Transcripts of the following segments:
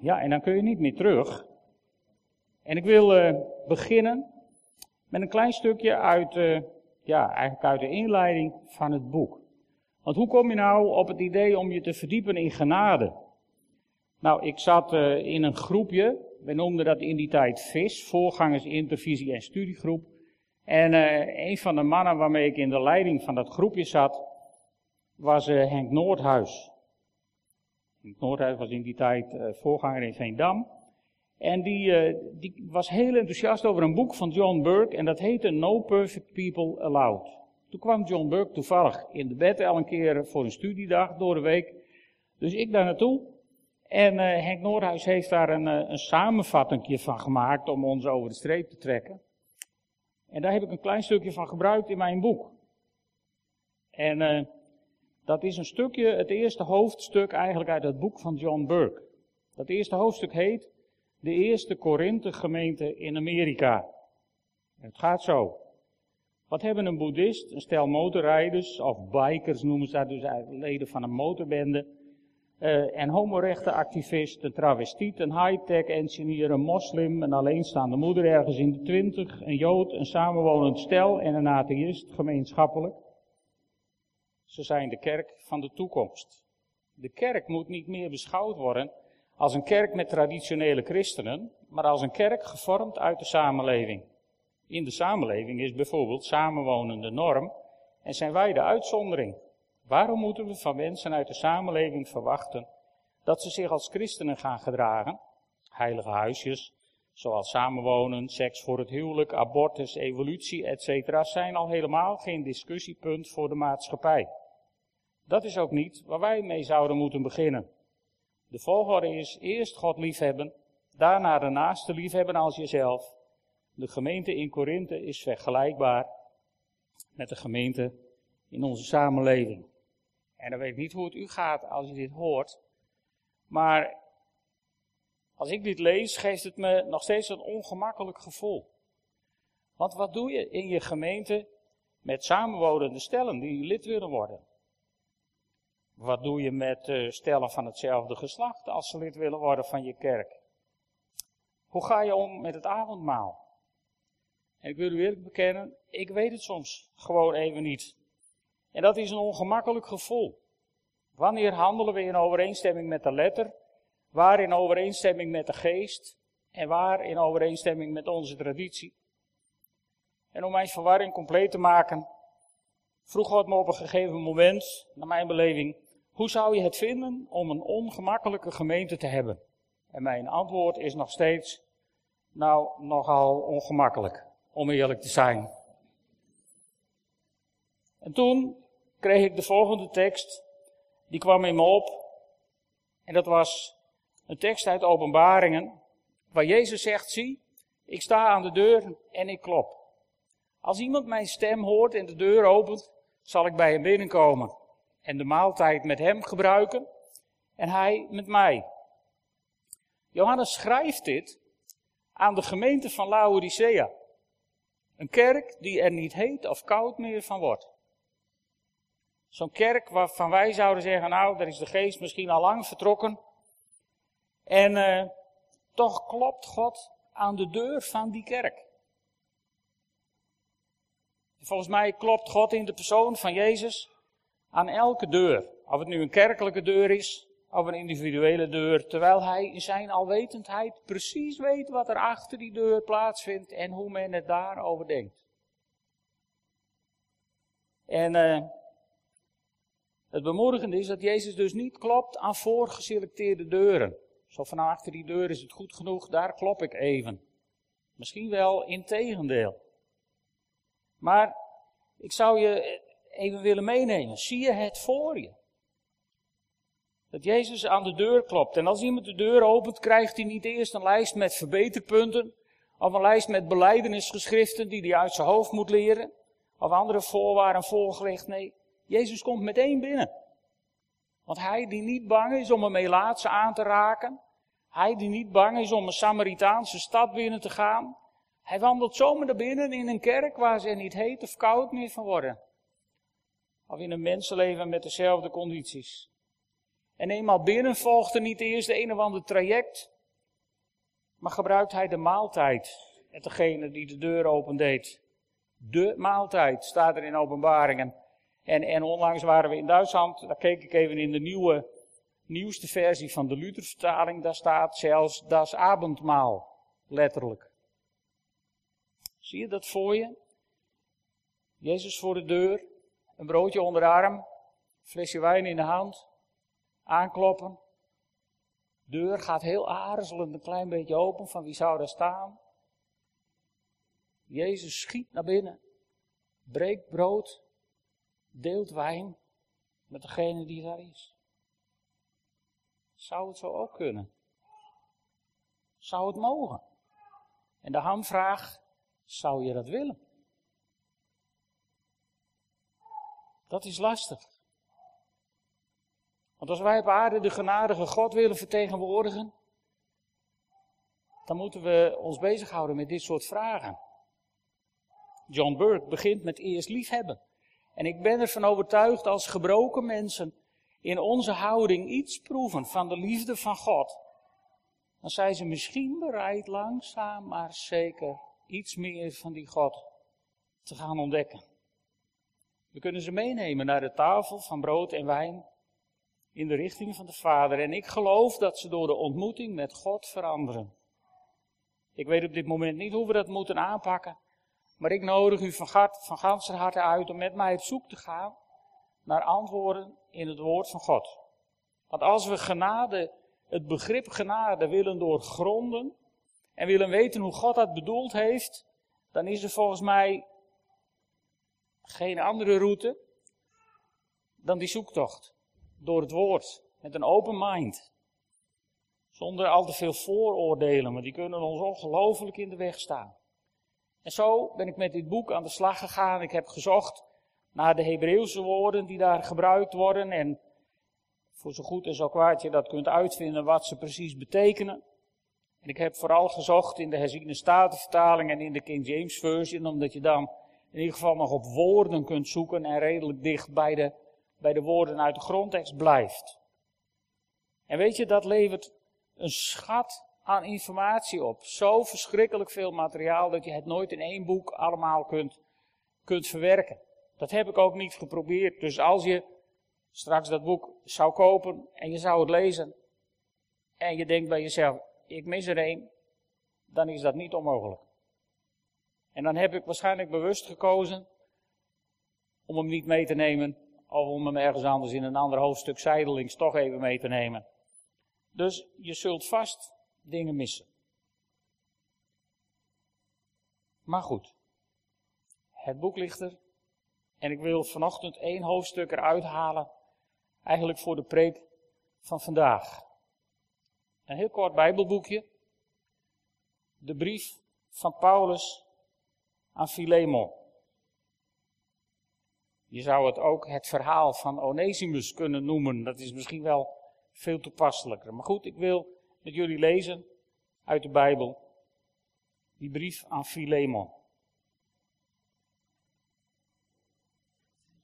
Ja, en dan kun je niet meer terug. En ik wil uh, beginnen met een klein stukje uit, uh, ja, eigenlijk uit de inleiding van het boek. Want hoe kom je nou op het idee om je te verdiepen in genade? Nou, ik zat uh, in een groepje, we noemden dat in die tijd VIS, voorgangers, intervisie en studiegroep. En een van de mannen waarmee ik in de leiding van dat groepje zat, was Henk Noordhuis. Noordhuis was in die tijd uh, voorganger in Veendam. En die, uh, die was heel enthousiast over een boek van John Burke en dat heette No Perfect People Allowed. Toen kwam John Burke toevallig in de bed al een keer voor een studiedag door de week. Dus ik daar naartoe. En uh, Henk Noordhuis heeft daar een, een samenvatting van gemaakt om ons over de streep te trekken. En daar heb ik een klein stukje van gebruikt in mijn boek. En dat is een stukje, het eerste hoofdstuk eigenlijk uit het boek van John Burke. Dat eerste hoofdstuk heet De Eerste Korinthe gemeente in Amerika. Het gaat zo. Wat hebben een boeddhist, een stel motorrijders, of bikers noemen ze dat dus leden van een motorbende, uh, en homorechtenactivist, een travestiet, een high-tech engineer, een moslim, een alleenstaande moeder ergens in de twintig, een jood, een samenwonend stel en een atheïst gemeenschappelijk. Ze zijn de kerk van de toekomst. De kerk moet niet meer beschouwd worden als een kerk met traditionele christenen, maar als een kerk gevormd uit de samenleving. In de samenleving is bijvoorbeeld samenwonen de norm en zijn wij de uitzondering. Waarom moeten we van mensen uit de samenleving verwachten dat ze zich als christenen gaan gedragen? Heilige huisjes, zoals samenwonen, seks voor het huwelijk, abortus, evolutie, etc., zijn al helemaal geen discussiepunt voor de maatschappij. Dat is ook niet waar wij mee zouden moeten beginnen. De volgorde is eerst God liefhebben, daarna de naaste liefhebben als jezelf. De gemeente in Korinthe is vergelijkbaar met de gemeente in onze samenleving. En dan weet ik niet hoe het u gaat als je dit hoort, maar als ik dit lees, geeft het me nog steeds een ongemakkelijk gevoel. Want wat doe je in je gemeente met samenwonende stellen die lid willen worden? Wat doe je met uh, stellen van hetzelfde geslacht als ze lid willen worden van je kerk? Hoe ga je om met het avondmaal? En ik wil u eerlijk bekennen, ik weet het soms gewoon even niet. En dat is een ongemakkelijk gevoel. Wanneer handelen we in overeenstemming met de letter? Waar in overeenstemming met de geest? En waar in overeenstemming met onze traditie? En om mijn verwarring compleet te maken, vroeg God me op een gegeven moment, naar mijn beleving, hoe zou je het vinden om een ongemakkelijke gemeente te hebben? En mijn antwoord is nog steeds, nou, nogal ongemakkelijk, om eerlijk te zijn. En toen kreeg ik de volgende tekst, die kwam in me op. En dat was een tekst uit Openbaringen, waar Jezus zegt, zie, ik sta aan de deur en ik klop. Als iemand mijn stem hoort en de deur opent, zal ik bij hem binnenkomen en de maaltijd met hem gebruiken en hij met mij. Johannes schrijft dit aan de gemeente van Laodicea. Een kerk die er niet heet of koud meer van wordt. Zo'n kerk waarvan wij zouden zeggen, nou, daar is de geest misschien al lang vertrokken. En uh, toch klopt God aan de deur van die kerk. Volgens mij klopt God in de persoon van Jezus aan elke deur. Of het nu een kerkelijke deur is, of een individuele deur. Terwijl hij in zijn alwetendheid precies weet wat er achter die deur plaatsvindt en hoe men het daarover denkt. En uh, het bemoedigende is dat Jezus dus niet klopt aan voorgeselecteerde deuren. Zo van nou, achter die deur is het goed genoeg, daar klop ik even. Misschien wel in tegendeel. Maar ik zou je even willen meenemen. Zie je het voor je? Dat Jezus aan de deur klopt. En als iemand de deur opent, krijgt hij niet eerst een lijst met verbeterpunten. Of een lijst met beleidenisgeschriften die hij uit zijn hoofd moet leren. Of andere voorwaarden voorgelegd. Nee, Jezus komt meteen binnen. Want hij die niet bang is om een Melaatse aan te raken. Hij die niet bang is om een Samaritaanse stad binnen te gaan. Hij wandelt zomaar naar binnen in een kerk waar ze niet heet of koud meer van worden of in een mensenleven met dezelfde condities. En eenmaal binnen volgt er niet eerst de een of ander traject, maar gebruikt hij de maaltijd. En degene die de deur opendeed. De maaltijd staat er in openbaringen. En, en onlangs waren we in Duitsland, daar keek ik even in de nieuwe, nieuwste versie van de Luthervertaling. Daar staat zelfs das avondmaal, letterlijk. Zie je dat voor je? Jezus voor de deur, een broodje onder de arm, flesje wijn in de hand, aankloppen. Deur gaat heel aarzelend een klein beetje open, van wie zou daar staan? Jezus schiet naar binnen, breekt brood, deelt wijn met degene die daar is. Zou het zo ook kunnen? Zou het mogen? En de hamvraag, zou je dat willen? Dat is lastig. Want als wij op aarde de genadige God willen vertegenwoordigen, dan moeten we ons bezighouden met dit soort vragen. John Burke begint met eerst liefhebben. En ik ben ervan overtuigd als gebroken mensen in onze houding iets proeven van de liefde van God, dan zijn ze misschien bereid langzaam maar zeker iets meer van die God te gaan ontdekken. We kunnen ze meenemen naar de tafel van brood en wijn in de richting van de Vader. En ik geloof dat ze door de ontmoeting met God veranderen. Ik weet op dit moment niet hoe we dat moeten aanpakken. Maar ik nodig u van, van ganser harte uit om met mij op zoek te gaan naar antwoorden in het woord van God. Want als we genade, het begrip genade willen doorgronden en willen weten hoe God dat bedoeld heeft, dan is er volgens mij geen andere route dan die zoektocht door het woord met een open mind. Zonder al te veel vooroordelen, maar die kunnen ons ongelooflijk in de weg staan. En zo ben ik met dit boek aan de slag gegaan. Ik heb gezocht naar de Hebreeuwse woorden die daar gebruikt worden. En voor zo goed en zo kwaad je dat kunt uitvinden wat ze precies betekenen. En ik heb vooral gezocht in de herziene statenvertaling en in de King James Version, omdat je dan in ieder geval nog op woorden kunt zoeken en redelijk dicht bij de, bij de woorden uit de grondtekst blijft. En weet je, dat levert een schat aan informatie op. Zo verschrikkelijk veel materiaal dat je het nooit in één boek allemaal kunt, kunt verwerken. Dat heb ik ook niet geprobeerd. Dus als je straks dat boek zou kopen en je zou het lezen en je denkt bij jezelf, ik mis er één, dan is dat niet onmogelijk. En dan heb ik waarschijnlijk bewust gekozen om hem niet mee te nemen of om hem ergens anders in een ander hoofdstuk zijdelings toch even mee te nemen. Dus je zult vast dingen missen. Maar goed, het boek ligt er. En ik wil vanochtend één hoofdstuk eruit halen, eigenlijk voor de preek van vandaag. Een heel kort Bijbelboekje. De brief van Paulus aan Philemon. Je zou het ook het verhaal van Onesimus kunnen noemen. Dat is misschien wel veel toepasselijker. Maar goed, ik wil met jullie lezen uit de Bijbel. Die brief aan Philemon.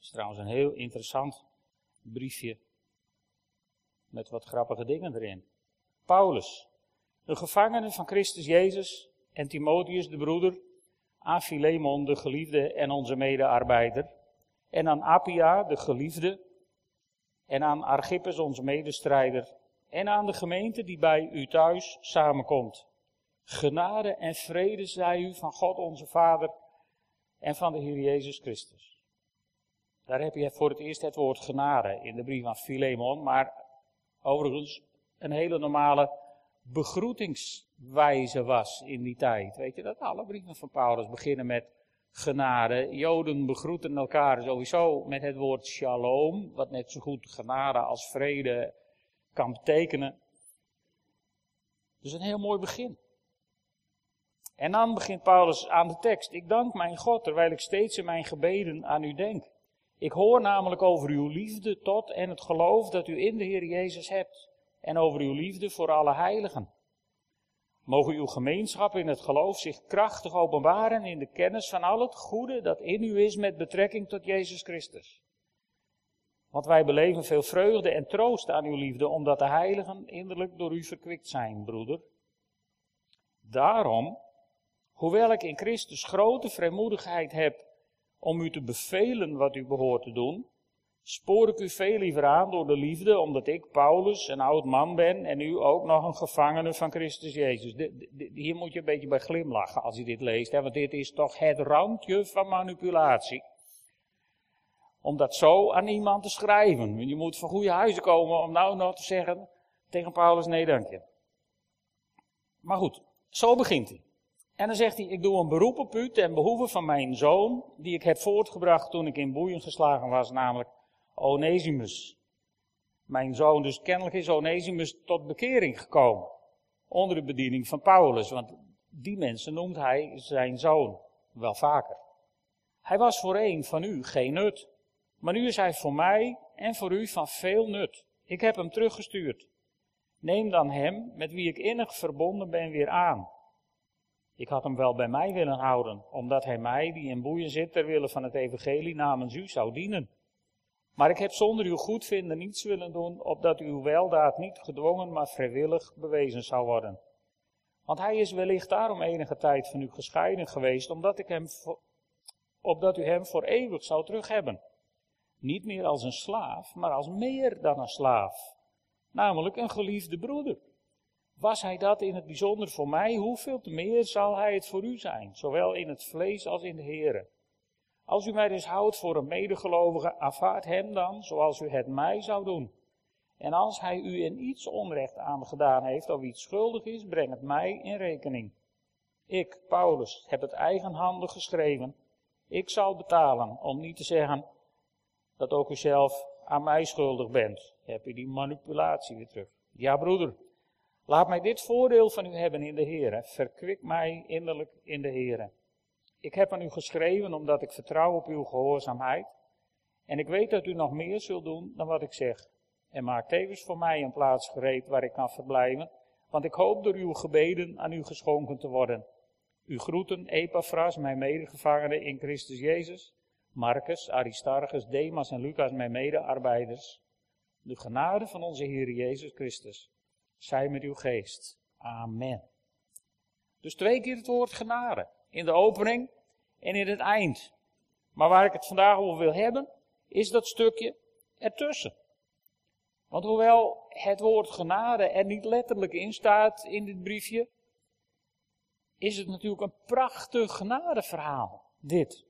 Is trouwens een heel interessant briefje met wat grappige dingen erin. Paulus, de gevangene van Christus Jezus en Timotheus de broeder, aan Philemon de geliefde en onze medearbeider, en aan Appia de geliefde, en aan Archippus onze medestrijder, en aan de gemeente die bij u thuis samenkomt. Genade en vrede zij u van God onze Vader en van de Heer Jezus Christus. Daar heb je voor het eerst het woord genade in de brief van Philemon, maar overigens een hele normale begroetingswijze was in die tijd. Weet je dat? Alle brieven van Paulus beginnen met genade. Joden begroeten elkaar sowieso met het woord shalom, wat net zo goed genade als vrede kan betekenen. Dus een heel mooi begin. En dan begint Paulus aan de tekst. Ik dank mijn God terwijl ik steeds in mijn gebeden aan u denk. Ik hoor namelijk over uw liefde tot en het geloof dat u in de Heer Jezus hebt. En over uw liefde voor alle heiligen. Mogen uw gemeenschap in het geloof zich krachtig openbaren in de kennis van al het goede dat in u is met betrekking tot Jezus Christus. Want wij beleven veel vreugde en troost aan uw liefde, omdat de heiligen innerlijk door u verkwikt zijn, broeder. Daarom, hoewel ik in Christus grote vrijmoedigheid heb om u te bevelen wat u behoort te doen, spoor ik u veel liever aan door de liefde, omdat ik, Paulus, een oud man ben en u ook nog een gevangene van Christus Jezus. hier moet je een beetje bij glimlachen als je dit leest, hè, want dit is toch het randje van manipulatie. Om dat zo aan iemand te schrijven. Je moet van goede huizen komen om nou nog te zeggen tegen Paulus, nee dank je. Maar goed, zo begint hij. En dan zegt hij, ik doe een beroep op u ten behoeve van mijn zoon, die ik heb voortgebracht toen ik in boeien geslagen was, namelijk Onesimus. Mijn zoon, dus kennelijk is Onesimus tot bekering gekomen. Onder de bediening van Paulus, want die mensen noemt hij zijn zoon wel vaker. Hij was voor een van u geen nut, maar nu is hij voor mij en voor u van veel nut. Ik heb hem teruggestuurd. Neem dan hem, met wie ik innig verbonden ben, weer aan. Ik had hem wel bij mij willen houden, omdat hij mij, die in boeien zit, ter wille van het evangelie namens u zou dienen. Maar ik heb zonder uw goedvinden niets willen doen, opdat uw weldaad niet gedwongen, maar vrijwillig bewezen zou worden. Want hij is wellicht daarom enige tijd van u gescheiden geweest, omdat, ik hem, opdat u hem voor eeuwig zou terughebben. Niet meer als een slaaf, maar als meer dan een slaaf. Namelijk een geliefde broeder. Was hij dat in het bijzonder voor mij, hoeveel te meer zal hij het voor u zijn, zowel in het vlees als in de Here. Als u mij dus houdt voor een medegelovige, aanvaard hem dan zoals u het mij zou doen. En als hij u in iets onrecht aangedaan heeft of iets schuldig is, breng het mij in rekening. Ik, Paulus, heb het eigenhandig geschreven. Ik zal betalen, om niet te zeggen dat ook u zelf aan mij schuldig bent. Heb je die manipulatie weer terug. Ja, broeder, laat mij dit voordeel van u hebben in de Heer. Verkwik mij innerlijk in de Heer. Ik heb aan u geschreven omdat ik vertrouw op uw gehoorzaamheid. En ik weet dat u nog meer zult doen dan wat ik zeg. En maak tevens voor mij een plaats gereed waar ik kan verblijven. Want ik hoop door uw gebeden aan u geschonken te worden. U groeten Epaphras, mijn medegevangene in Christus Jezus. Marcus, Aristarchus, Demas en Lucas, mijn medearbeiders. De genade van onze Heer Jezus Christus. Zij met uw geest. Amen. Dus twee keer het woord genade. In de opening en in het eind. Maar waar ik het vandaag over wil hebben, is dat stukje ertussen. Want hoewel het woord genade er niet letterlijk in staat in dit briefje, is het natuurlijk een prachtig genadeverhaal, dit.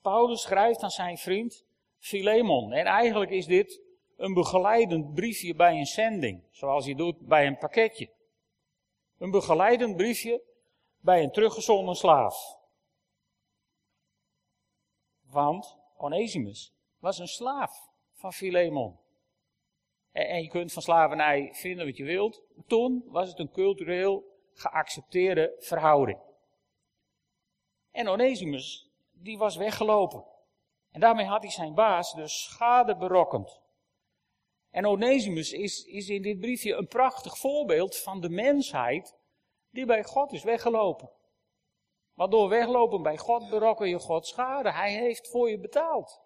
Paulus schrijft aan zijn vriend Philemon. En eigenlijk is dit een begeleidend briefje bij een zending, zoals je doet bij een pakketje. Een begeleidend briefje bij een teruggezonden slaaf. Want Onesimus was een slaaf van Philemon. En je kunt van slavernij vinden wat je wilt. Toen was het een cultureel geaccepteerde verhouding. En Onesimus, die was weggelopen. En daarmee had hij zijn baas dus schade berokkend. En Onesimus is, is in dit briefje een prachtig voorbeeld van de mensheid die bij God is weggelopen. Want door weglopen bij God berokken je God schade. Hij heeft voor je betaald.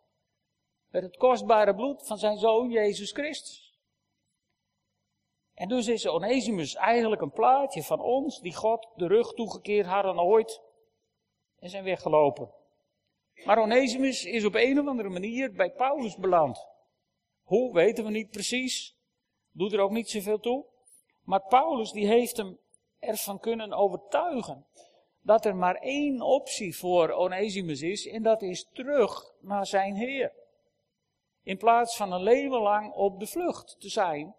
Met het kostbare bloed van zijn zoon Jezus Christus. En dus is Onesimus eigenlijk een plaatje van ons die God de rug toegekeerd hadden ooit en zijn weggelopen. Maar Onesimus is op een of andere manier bij Paulus beland. Hoe weten we niet precies. Doet er ook niet zoveel toe. Maar Paulus die heeft hem ervan kunnen overtuigen dat er maar één optie voor Onesimus is en dat is terug naar zijn Heer. In plaats van een leven lang op de vlucht te zijn,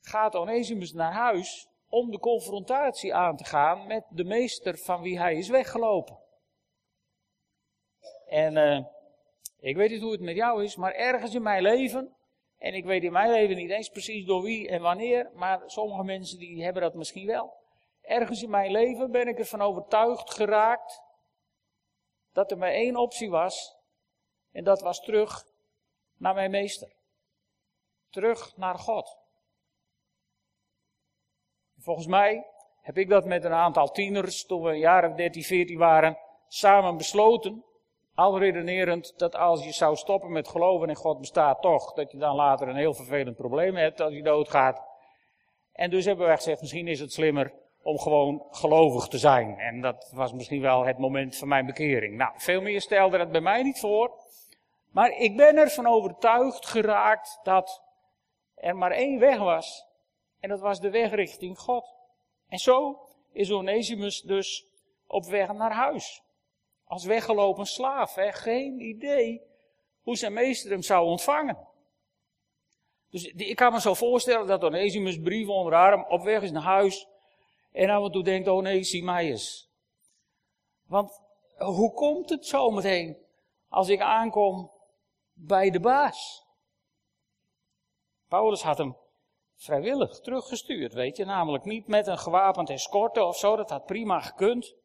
gaat Onesimus naar huis om de confrontatie aan te gaan met de meester van wie hij is weggelopen. En uh, ik weet niet hoe het met jou is, maar ergens in mijn leven, en ik weet in mijn leven niet eens precies door wie en wanneer, maar sommige mensen die hebben dat misschien wel. Ergens in mijn leven ben ik ervan overtuigd geraakt dat er maar één optie was. En dat was terug naar mijn meester. Terug naar God. Volgens mij heb ik dat met een aantal tieners, toen we een jaar of 13, 14 waren, samen besloten. Al redenerend dat als je zou stoppen met geloven in God bestaat toch, dat je dan later een heel vervelend probleem hebt als je doodgaat. En dus hebben wij gezegd, misschien is het slimmer om gewoon gelovig te zijn. En dat was misschien wel het moment van mijn bekering. Nou, veel meer stelde het bij mij niet voor. Maar ik ben ervan overtuigd geraakt dat er maar één weg was. En dat was de weg richting God. En zo is Onesimus dus op weg naar huis. Als weggelopen slaaf. Hè? Geen idee hoe zijn meester hem zou ontvangen. Dus ik kan me zo voorstellen dat Onesimus brief onder arm op weg is naar huis. En af en toe denkt Onesimus. Want hoe komt het zo meteen als ik aankom bij de baas? Paulus had hem vrijwillig teruggestuurd, weet je. Namelijk niet met een gewapend escorte of zo, dat had prima gekund.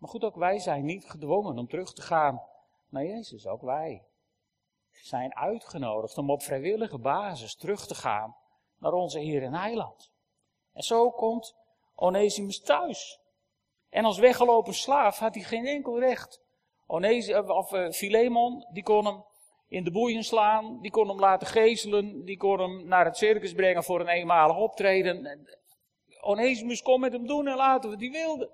Maar goed, ook wij zijn niet gedwongen om terug te gaan naar Jezus, ook wij zijn uitgenodigd om op vrijwillige basis terug te gaan naar onze Heer en Heiland. En zo komt Onesimus thuis. En als weggelopen slaaf had hij geen enkel recht. Onesimus, of uh, Philemon, die kon hem in de boeien slaan, die kon hem laten gezelen, die kon hem naar het circus brengen voor een eenmalig optreden. Onesimus kon met hem doen en laten wat hij wilde.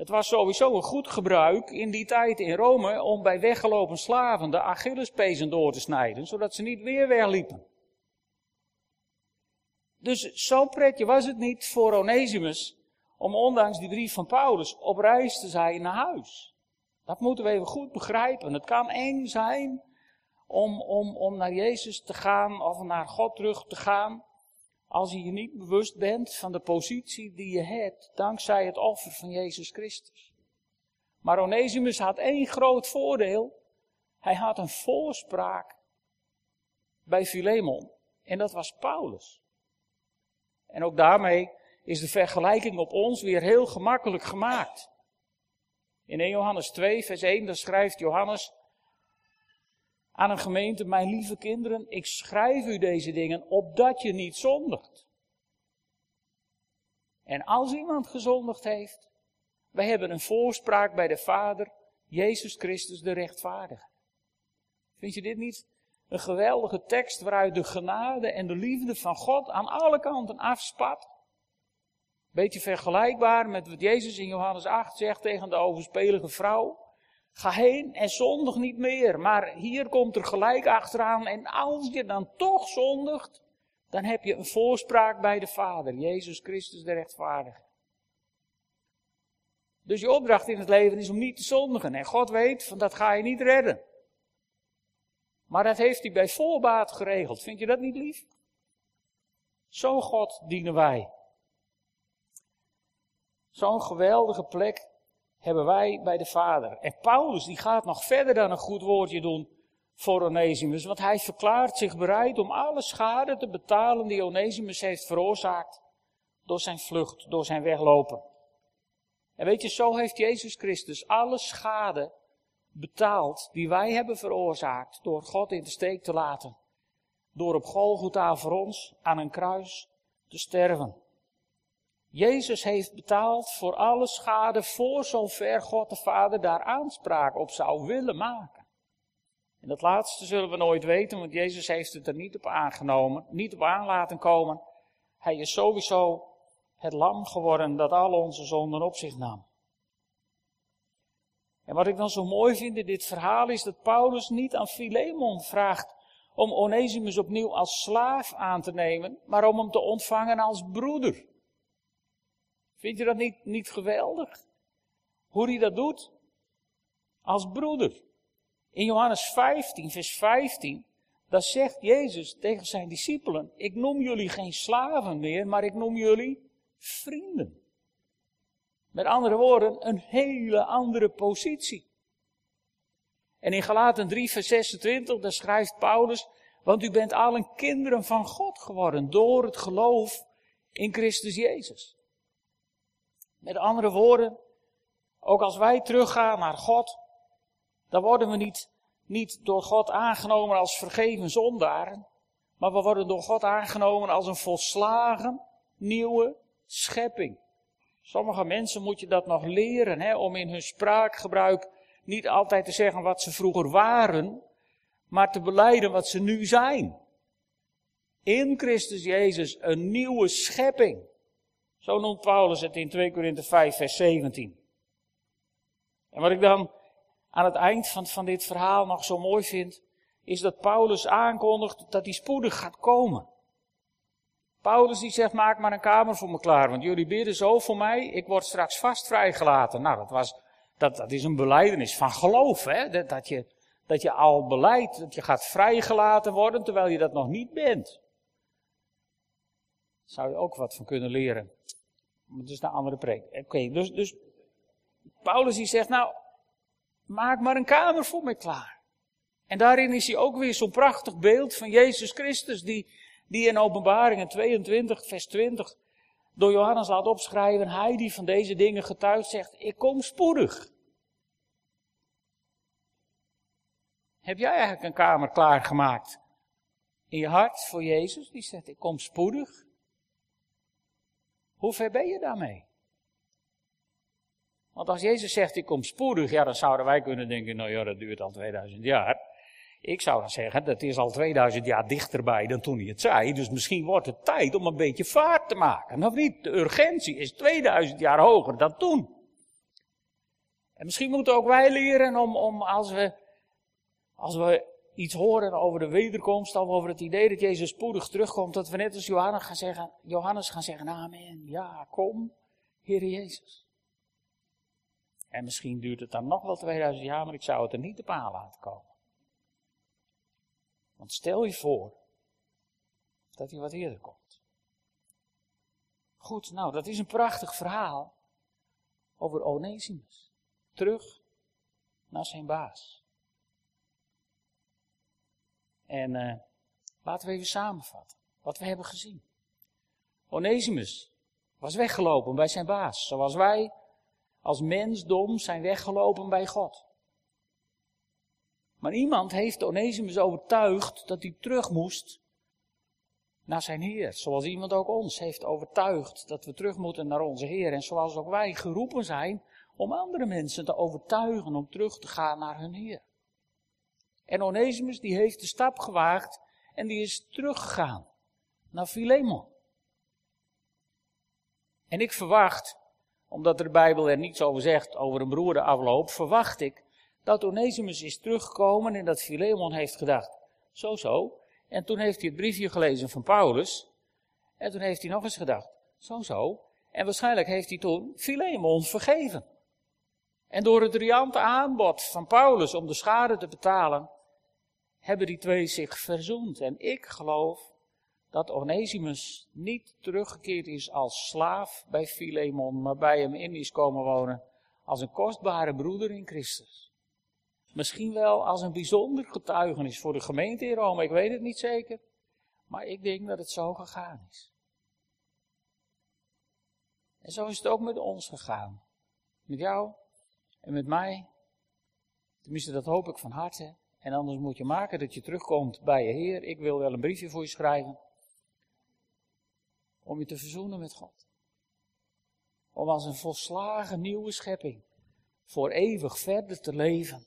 Het was sowieso een goed gebruik in die tijd in Rome om bij weggelopen slaven de Achillespezen door te snijden, zodat ze niet weer wegliepen. Dus zo pretje was het niet voor Onesimus om ondanks die brief van Paulus op reis te zijn naar huis. Dat moeten we even goed begrijpen. Het kan eng zijn om, om, om naar Jezus te gaan of naar God terug te gaan. Als je je niet bewust bent van de positie die je hebt dankzij het offer van Jezus Christus. Maar Onesimus had één groot voordeel. Hij had een voorspraak bij Philemon. En dat was Paulus. En ook daarmee is de vergelijking op ons weer heel gemakkelijk gemaakt. In 1 Johannes 2, vers 1, daar schrijft Johannes aan een gemeente, mijn lieve kinderen, ik schrijf u deze dingen opdat je niet zondigt. En als iemand gezondigd heeft, wij hebben een voorspraak bij de Vader, Jezus Christus de rechtvaardige. Vind je dit niet een geweldige tekst waaruit de genade en de liefde van God aan alle kanten afspat? Beetje vergelijkbaar met wat Jezus in Johannes 8 zegt tegen de overspelige vrouw. Ga heen en zondig niet meer. Maar hier komt er gelijk achteraan. En als je dan toch zondigt, dan heb je een voorspraak bij de Vader, Jezus Christus de rechtvaardige. Dus je opdracht in het leven is om niet te zondigen. En God weet, van dat ga je niet redden. Maar dat heeft hij bij voorbaat geregeld. Vind je dat niet lief? Zo'n God dienen wij. Zo'n geweldige plek hebben wij bij de Vader. En Paulus die gaat nog verder dan een goed woordje doen voor Onesimus, want hij verklaart zich bereid om alle schade te betalen die Onesimus heeft veroorzaakt door zijn vlucht, door zijn weglopen. En weet je, zo heeft Jezus Christus alle schade betaald die wij hebben veroorzaakt door God in de steek te laten. Door op Golgotha voor ons aan een kruis te sterven. Jezus heeft betaald voor alle schade voor zover God de Vader daar aanspraak op zou willen maken. En dat laatste zullen we nooit weten, want Jezus heeft het er niet op aangenomen, niet op aan laten komen. Hij is sowieso het lam geworden dat al onze zonden op zich nam. En wat ik dan zo mooi vind in dit verhaal is dat Paulus niet aan Philemon vraagt om Onesimus opnieuw als slaaf aan te nemen, maar om hem te ontvangen als broeder. Vind je dat niet, niet geweldig? Hoe hij dat doet? Als broeder. In Johannes 15, vers 15, daar zegt Jezus tegen zijn discipelen, ik noem jullie geen slaven meer, maar ik noem jullie vrienden. Met andere woorden, een hele andere positie. En in Galaten 3, vers 26, daar schrijft Paulus, want u bent allen kinderen van God geworden door het geloof in Christus Jezus. Met andere woorden, ook als wij teruggaan naar God, dan worden we niet, niet door God aangenomen als vergeven zondaren, maar we worden door God aangenomen als een volslagen nieuwe schepping. Sommige mensen moet je dat nog leren, hè, om in hun spraakgebruik niet altijd te zeggen wat ze vroeger waren, maar te beleiden wat ze nu zijn. In Christus Jezus een nieuwe schepping. Zo noemt Paulus het in 2 Korinthe 5, vers 17. En wat ik dan aan het eind van, van dit verhaal nog zo mooi vind, is dat Paulus aankondigt dat hij spoedig gaat komen. Paulus die zegt, maak maar een kamer voor me klaar, want jullie bidden zo voor mij, ik word straks vast vrijgelaten. Nou, dat, was, dat, dat is een beleidenis van geloof, hè? Dat, dat, je, dat je al beleidt, dat je gaat vrijgelaten worden, terwijl je dat nog niet bent. Zou je ook wat van kunnen leren. Is een andere preek. Oké, dus, dus Paulus die zegt, nou, maak maar een kamer voor mij klaar. En daarin is hij ook weer zo'n prachtig beeld van Jezus Christus, die, die in Openbaringen 22, vers 20 door Johannes laat opschrijven. Hij die van deze dingen getuigt zegt, ik kom spoedig. Heb jij eigenlijk een kamer klaargemaakt in je hart voor Jezus? Die zegt, ik kom spoedig. Hoe ver ben je daarmee? Want als Jezus zegt, ik kom spoedig, ja, dan zouden wij kunnen denken, nou ja, dat duurt al 2000 jaar. Ik zou dan zeggen, dat is al 2000 jaar dichterbij dan toen hij het zei. Dus misschien wordt het tijd om een beetje vaart te maken. Of niet? De urgentie is 2000 jaar hoger dan toen. En misschien moeten ook wij leren om, om als, we, als we iets horen over de wederkomst, of over het idee dat Jezus spoedig terugkomt, dat we net als Johannes gaan zeggen, Johannes gaan zeggen, amen, ja, kom, Heer Jezus. En misschien duurt het dan nog wel 2000 jaar, maar ik zou het er niet op aan laten komen. Want stel je voor dat hij wat eerder komt. Goed, nou, dat is een prachtig verhaal over Onesimus. Terug naar zijn baas. En uh, laten we even samenvatten wat we hebben gezien. Onesimus was weggelopen bij zijn baas, zoals wij als mensdom zijn weggelopen bij God. Maar iemand heeft Onesimus overtuigd dat hij terug moest naar zijn Heer. Zoals iemand ook ons heeft overtuigd dat we terug moeten naar onze Heer. En zoals ook wij geroepen zijn om andere mensen te overtuigen om terug te gaan naar hun Heer. En Onesimus die heeft de stap gewaagd en die is teruggegaan naar Philemon. En ik verwacht, omdat de Bijbel er niets over zegt over een broerde afloop, verwacht ik dat Onesimus is teruggekomen en dat Philemon heeft gedacht, zo zo. En toen heeft hij het briefje gelezen van Paulus. En toen heeft hij nog eens gedacht, zo zo. En waarschijnlijk heeft hij toen Philemon vergeven. En door het riante aanbod van Paulus om de schade te betalen, hebben die twee zich verzoend. En ik geloof dat Onesimus niet teruggekeerd is als slaaf bij Philemon, maar bij hem in is komen wonen als een kostbare broeder in Christus. Misschien wel als een bijzonder getuigenis voor de gemeente in Rome, ik weet het niet zeker. Maar ik denk dat het zo gegaan is. En zo is het ook met ons gegaan. Met jou en met mij. Tenminste, dat hoop ik van harte. En anders moet je maken dat je terugkomt bij je Heer. Ik wil wel een briefje voor je schrijven. Om je te verzoenen met God. Om als een volslagen nieuwe schepping voor eeuwig verder te leven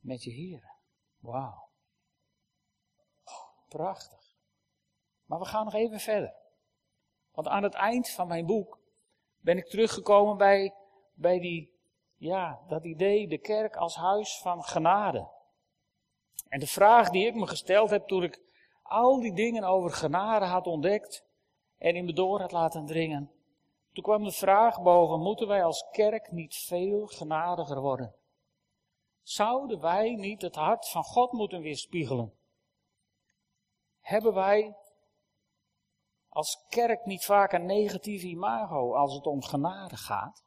met je Heer. Wauw. Prachtig. Maar we gaan nog even verder. Want aan het eind van mijn boek ben ik teruggekomen bij, bij die, ja, dat idee, de kerk als huis van genade. En de vraag die ik me gesteld heb toen ik al die dingen over genade had ontdekt en in me door had laten dringen. Toen kwam de vraag boven, moeten wij als kerk niet veel genadiger worden? Zouden wij niet het hart van God moeten weerspiegelen? Hebben wij als kerk niet vaak een negatief imago als het om genade gaat?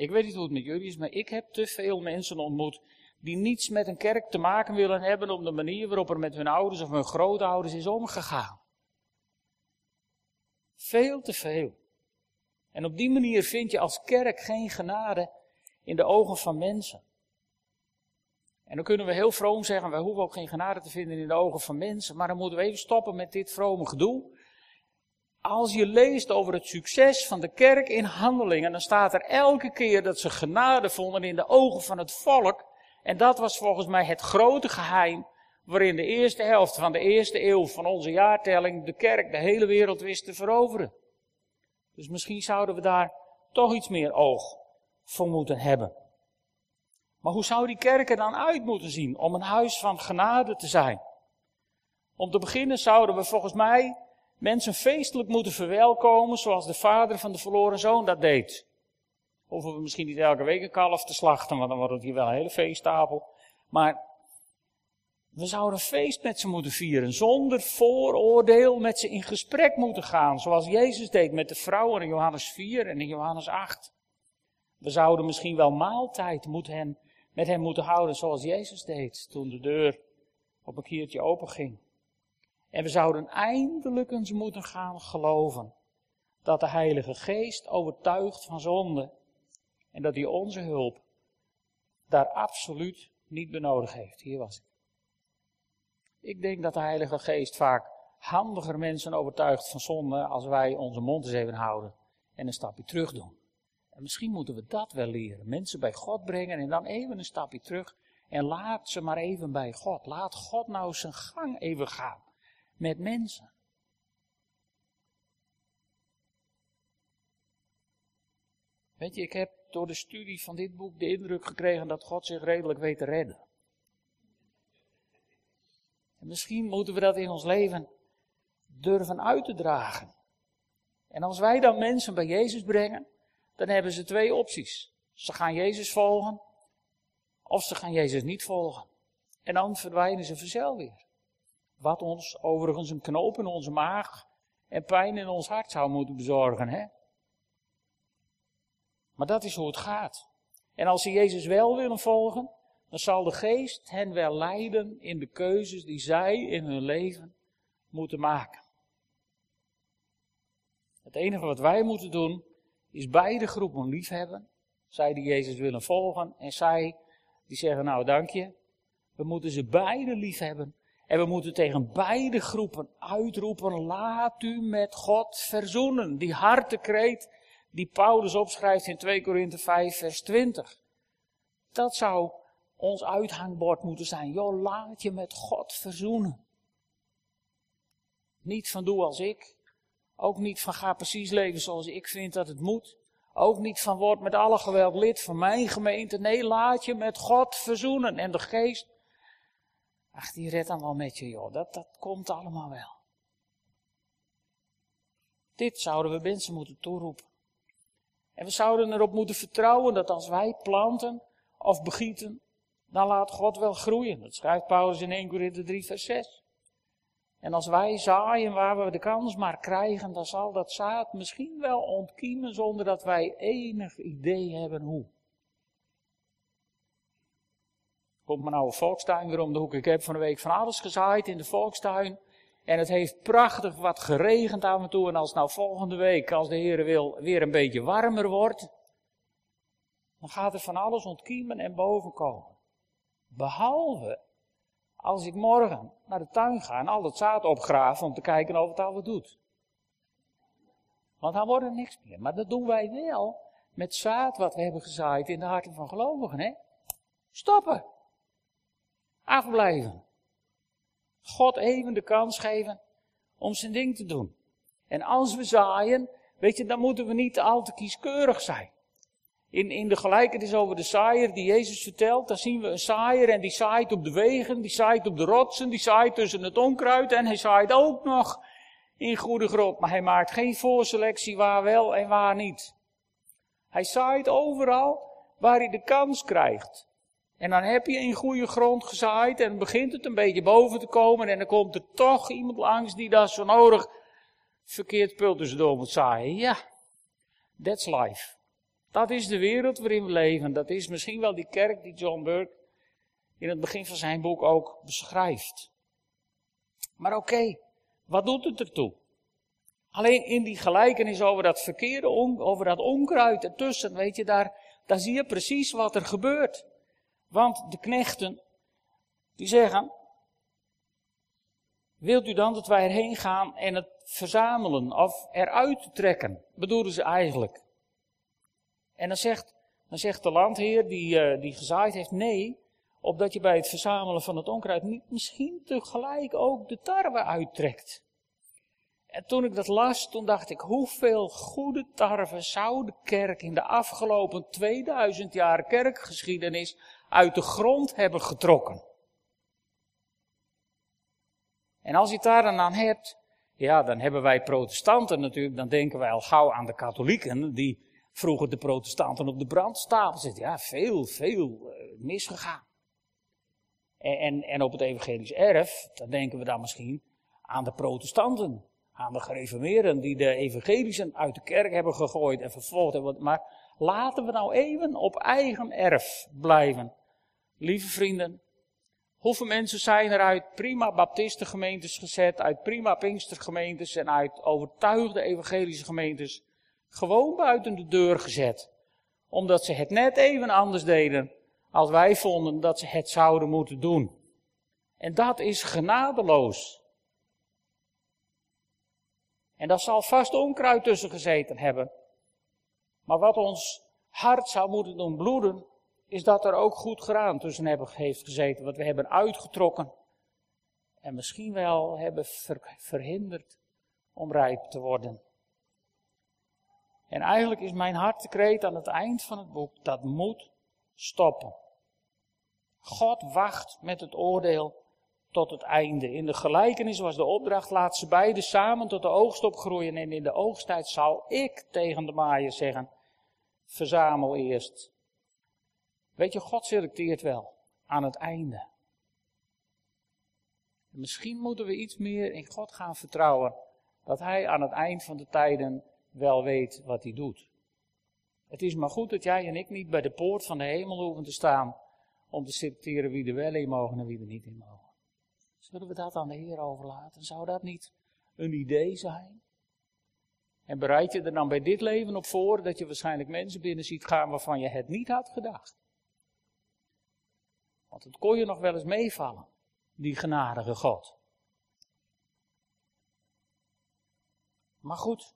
Ik weet niet hoe het met jullie is, maar ik heb te veel mensen ontmoet die niets met een kerk te maken willen hebben op de manier waarop er met hun ouders of hun grootouders is omgegaan. Veel te veel. En op die manier vind je als kerk geen genade in de ogen van mensen. En dan kunnen we heel vroom zeggen, wij hoeven ook geen genade te vinden in de ogen van mensen, maar dan moeten we even stoppen met dit vrome gedoe. Als je leest over het succes van de kerk in handelingen, dan staat er elke keer dat ze genade vonden in de ogen van het volk. En dat was volgens mij het grote geheim waarin de eerste helft van de eerste eeuw van onze jaartelling de kerk de hele wereld wist te veroveren. Dus misschien zouden we daar toch iets meer oog voor moeten hebben. Maar hoe zou die kerk er dan uit moeten zien om een huis van genade te zijn? Om te beginnen zouden we volgens mij mensen feestelijk moeten verwelkomen zoals de vader van de verloren zoon dat deed. Hoeven we misschien niet elke week een kalf te slachten, want dan wordt het hier wel een hele feesttafel. Maar we zouden feest met ze moeten vieren, zonder vooroordeel met ze in gesprek moeten gaan, zoals Jezus deed met de vrouwen in Johannes 4 en in Johannes 8. We zouden misschien wel maaltijd hen, met hen moeten houden, zoals Jezus deed toen de deur op een keertje open ging. En we zouden eindelijk eens moeten gaan geloven dat de Heilige Geest overtuigt van zonde en dat hij onze hulp daar absoluut niet benodigd heeft. Hier was ik. Ik denk dat de Heilige Geest vaak handiger mensen overtuigt van zonde als wij onze mond eens even houden en een stapje terug doen. En misschien moeten we dat wel leren. Mensen bij God brengen en dan even een stapje terug en laat ze maar even bij God. Laat God nou zijn gang even gaan met mensen. Weet je, ik heb door de studie van dit boek de indruk gekregen dat God zich redelijk weet te redden. En misschien moeten we dat in ons leven durven uit te dragen. En als wij dan mensen bij Jezus brengen, dan hebben ze twee opties. Ze gaan Jezus volgen, of ze gaan Jezus niet volgen. En dan verdwijnen ze vanzelf weer. Wat ons overigens een knoop in onze maag en pijn in ons hart zou moeten bezorgen. Hè? Maar dat is hoe het gaat. En als ze Jezus wel willen volgen, dan zal de geest hen wel leiden in de keuzes die zij in hun leven moeten maken. Het enige wat wij moeten doen, is beide groepen liefhebben. Zij die Jezus willen volgen en zij die zeggen, nou dank je. We moeten ze beide liefhebben en we moeten tegen beide groepen uitroepen, laat u met God verzoenen. Die hartekreet die Paulus opschrijft in 2 Korinthe 5 vers 20. Dat zou ons uithangbord moeten zijn. Joh, laat je met God verzoenen. Niet van doe als ik. Ook niet van ga precies leven zoals ik vind dat het moet. Ook niet van word met alle geweld lid van mijn gemeente. Nee, laat je met God verzoenen. En de geest Ach, die redt dan wel met je, joh. Dat, dat komt allemaal wel. Dit zouden we mensen moeten toeroepen. En we zouden erop moeten vertrouwen dat als wij planten of begieten, dan laat God wel groeien. Dat schrijft Paulus in 1 Corinthië 3, vers 6. En als wij zaaien waar we de kans maar krijgen, dan zal dat zaad misschien wel ontkiemen zonder dat wij enig idee hebben hoe. Komt mijn oude volkstuin weer om de hoek. Ik heb van de week van alles gezaaid in de volkstuin. En het heeft prachtig wat geregend af en toe. En als nou volgende week, als de Heer wil, weer een beetje warmer wordt. Dan gaat er van alles ontkiemen en bovenkomen. Behalve als ik morgen naar de tuin ga en al dat zaad opgraven om te kijken of het al wat doet. Want dan wordt er niks meer. Maar dat doen wij wel met zaad wat we hebben gezaaid in de harten van gelovigen. Hè? Stoppen afblijven. God even de kans geven om zijn ding te doen. En als we zaaien, weet je, dan moeten we niet al te kieskeurig zijn. In, in de gelijkenis over de saaier die Jezus vertelt, daar zien we een saaier en die zaait op de wegen, die zaait op de rotsen, die zaait tussen het onkruid en hij zaait ook nog in goede grond. Maar hij maakt geen voorselectie waar wel en waar niet. Hij zaait overal waar hij de kans krijgt. En dan heb je in goede grond gezaaid en begint het een beetje boven te komen en dan komt er toch iemand langs die daar zo nodig verkeerd pul tussendoor moet zaaien. Ja, that's life. Dat is de wereld waarin we leven. Dat is misschien wel die kerk die John Burke in het begin van zijn boek ook beschrijft. Maar oké, wat doet het ertoe? Alleen in die gelijkenis over dat verkeerde, over dat onkruid ertussen, weet je, daar, daar zie je precies wat er gebeurt. Want de knechten, die zeggen, Wilt u dan dat wij erheen gaan en het verzamelen of eruit trekken? Bedoelen ze eigenlijk. En dan zegt, dan zegt de landheer die, uh, die gezaaid heeft, nee, opdat je bij het verzamelen van het onkruid niet misschien tegelijk ook de tarwe uittrekt. En toen ik dat las, toen dacht ik, hoeveel goede tarwe zou de kerk in de afgelopen 2000 jaar kerkgeschiedenis uit de grond hebben getrokken? En als je het daar dan aan hebt, ja, dan hebben wij protestanten natuurlijk, dan denken wij al gauw aan de katholieken, die vroeger de protestanten op de brandstapel zitten. Ja, veel, veel uh, misgegaan. En, en, en op het evangelisch erf, dan denken we dan misschien aan de protestanten, aan de gereformeerden die de evangelischen uit de kerk hebben gegooid en vervolgd hebben. Maar laten we nou even op eigen erf blijven. Lieve vrienden, Hoeveel mensen zijn er uit prima baptistengemeentes gezet, uit prima pinkstergemeentes en uit overtuigde evangelische gemeentes gewoon buiten de deur gezet. Omdat ze het net even anders deden als wij vonden dat ze het zouden moeten doen. En dat is genadeloos. En daar zal vast onkruid tussen gezeten hebben. Maar wat ons hart zou moeten doen bloeden, is dat er ook goed graan tussen heeft gezeten, wat we hebben uitgetrokken en misschien wel hebben verhinderd om rijp te worden. En eigenlijk is mijn hartekreet aan het eind van het boek, dat moet stoppen. God wacht met het oordeel tot het einde. In de gelijkenis was de opdracht, laat ze beide samen tot de oogst opgroeien en in de oogsttijd zal ik tegen de maaier zeggen, verzamel eerst Weet je, God selecteert wel aan het einde. Misschien moeten we iets meer in God gaan vertrouwen dat Hij aan het eind van de tijden wel weet wat Hij doet. Het is maar goed dat jij en ik niet bij de poort van de hemel hoeven te staan om te selecteren wie er wel in mogen en wie er niet in mogen. Zullen we dat aan de Heer overlaten? Zou dat niet een idee zijn? En bereid je er dan bij dit leven op voor dat je waarschijnlijk mensen binnen ziet gaan waarvan je het niet had gedacht? Want het kon je nog wel eens meevallen, die genadige God. Maar goed,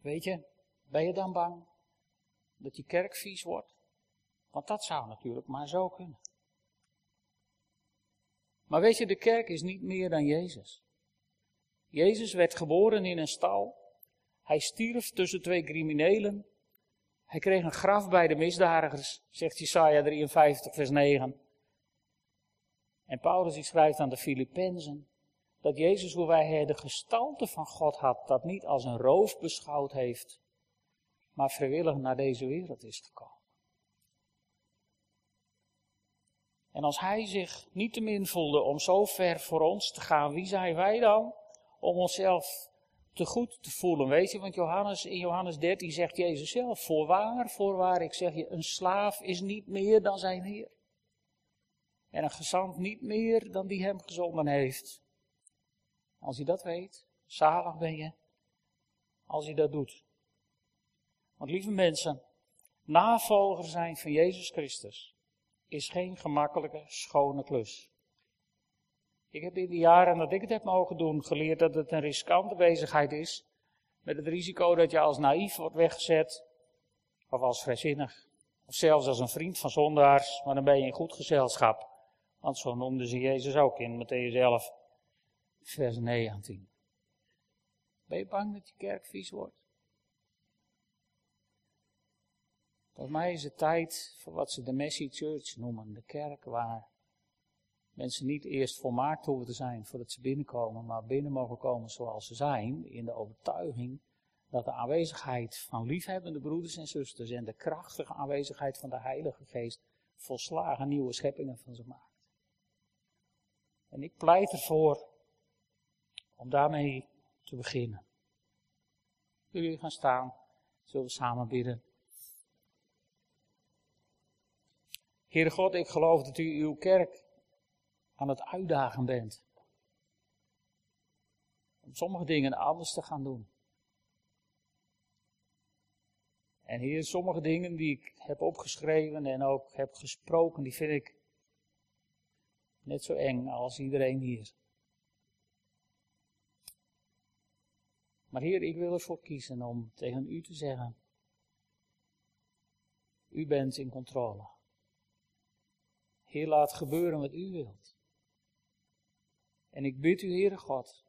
weet je, ben je dan bang dat je kerk vies wordt? Want dat zou natuurlijk maar zo kunnen. Maar weet je, de kerk is niet meer dan Jezus. Jezus werd geboren in een stal. Hij stierf tussen twee criminelen. Hij kreeg een graf bij de misdadigers, zegt Jesaja 53, vers 9. En Paulus schrijft aan de Filippenzen dat Jezus, hoe hij de gestalte van God had, dat niet als een roof beschouwd heeft, maar vrijwillig naar deze wereld is gekomen. En als hij zich niet te min voelde om zo ver voor ons te gaan, wie zijn wij dan om onszelf te goed te voelen. Weet je, want Johannes, in Johannes 13 zegt Jezus zelf, voorwaar, voorwaar, ik zeg je, een slaaf is niet meer dan zijn Heer. En een gezant niet meer dan die hem gezonden heeft. Als je dat weet, zalig ben je, als je dat doet. Want lieve mensen, navolger zijn van Jezus Christus is geen gemakkelijke, schone klus. Ik heb in de jaren dat ik het heb mogen doen geleerd dat het een riskante bezigheid is. Met het risico dat je als naïef wordt weggezet. Of als vrijzinnig. Of zelfs als een vriend van zondaars. Maar dan ben je in goed gezelschap. Want zo noemde ze Jezus ook in Matthäus 11, vers 19. Ben je bang dat je kerk vies wordt? Volgens mij is het tijd voor wat ze de Messy Church noemen. De kerk waar mensen niet eerst volmaakt hoeven te zijn voordat ze binnenkomen, maar binnen mogen komen zoals ze zijn, in de overtuiging dat de aanwezigheid van liefhebbende broeders en zusters en de krachtige aanwezigheid van de Heilige Geest volslagen nieuwe scheppingen van ze maakt. En ik pleit ervoor om daarmee te beginnen. Jullie gaan staan, zullen we samen bidden. Heere God, ik geloof dat u uw kerk aan het uitdagen bent. Om sommige dingen anders te gaan doen. En hier sommige dingen die ik heb opgeschreven en ook heb gesproken, die vind ik net zo eng als iedereen hier. Maar Heer, ik wil ervoor kiezen om tegen u te zeggen: U bent in controle. Heer, laat gebeuren wat u wilt. En ik bid u, Heere God,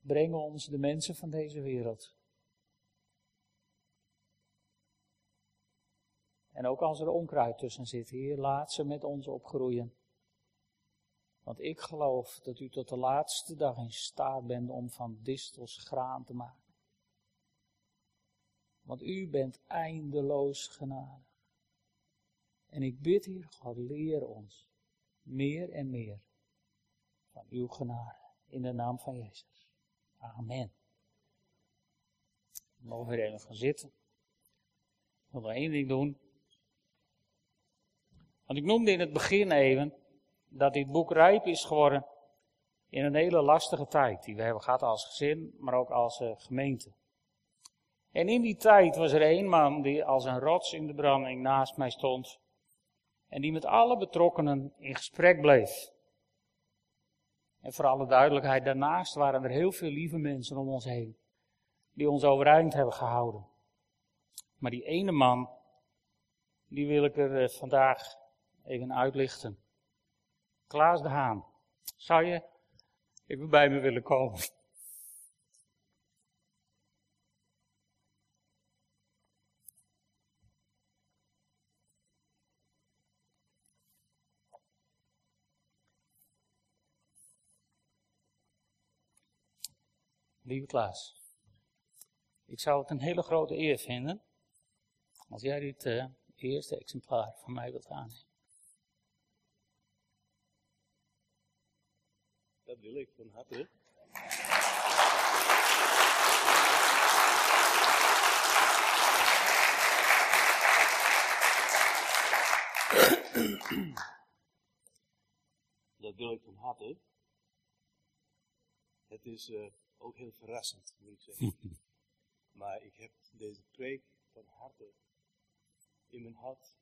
breng ons de mensen van deze wereld. En ook als er onkruid tussen zit, Heer, laat ze met ons opgroeien. Want ik geloof dat u tot de laatste dag in staat bent om van distels graan te maken. Want u bent eindeloos genadig. En ik bid hier, God, leer ons meer en meer van uw genade. In de naam van Jezus. Amen. We mogen weer even gaan zitten. Ik wil nog één ding doen. Want ik noemde in het begin even dat dit boek rijp is geworden in een hele lastige tijd die we hebben gehad als gezin, maar ook als uh, gemeente. En in die tijd was er één man die als een rots in de branding naast mij stond en die met alle betrokkenen in gesprek bleef. En voor alle duidelijkheid, daarnaast waren er heel veel lieve mensen om ons heen, die ons overeind hebben gehouden. Maar die ene man, die wil ik er eh, vandaag even uitlichten. Klaas de Haan, zou je even bij me willen komen? Lieve Klaas, ik zou het een hele grote eer vinden als jij dit uh, eerste exemplaar van mij wilt aannemen. Dat wil ik van harte. Dat wil ik van harte. Het is uh, ook heel verrassend, moet ik zeggen. maar ik heb deze preek van harte in mijn hart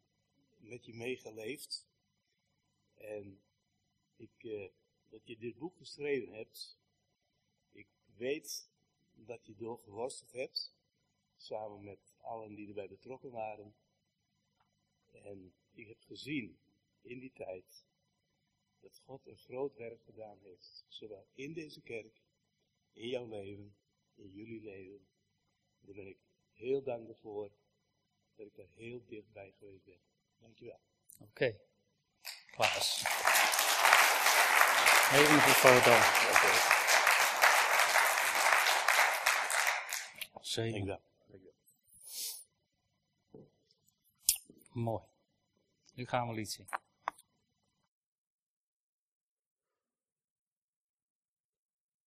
met je meegeleefd. En ik, uh, dat je dit boek geschreven hebt. Ik weet dat je doorgeworsteld hebt, samen met allen die erbij betrokken waren. En ik heb gezien in die tijd dat God een groot werk gedaan heeft, zowel in deze kerk in jouw leven, in jullie leven. Daar ben ik heel dankbaar voor dat ik daar heel dichtbij geweest ben. Dankjewel. Oké. Okay. Klaas. Even een foto. Okay. Zeker. Dankjewel. Dankjewel. Mooi. Nu gaan we lied zien.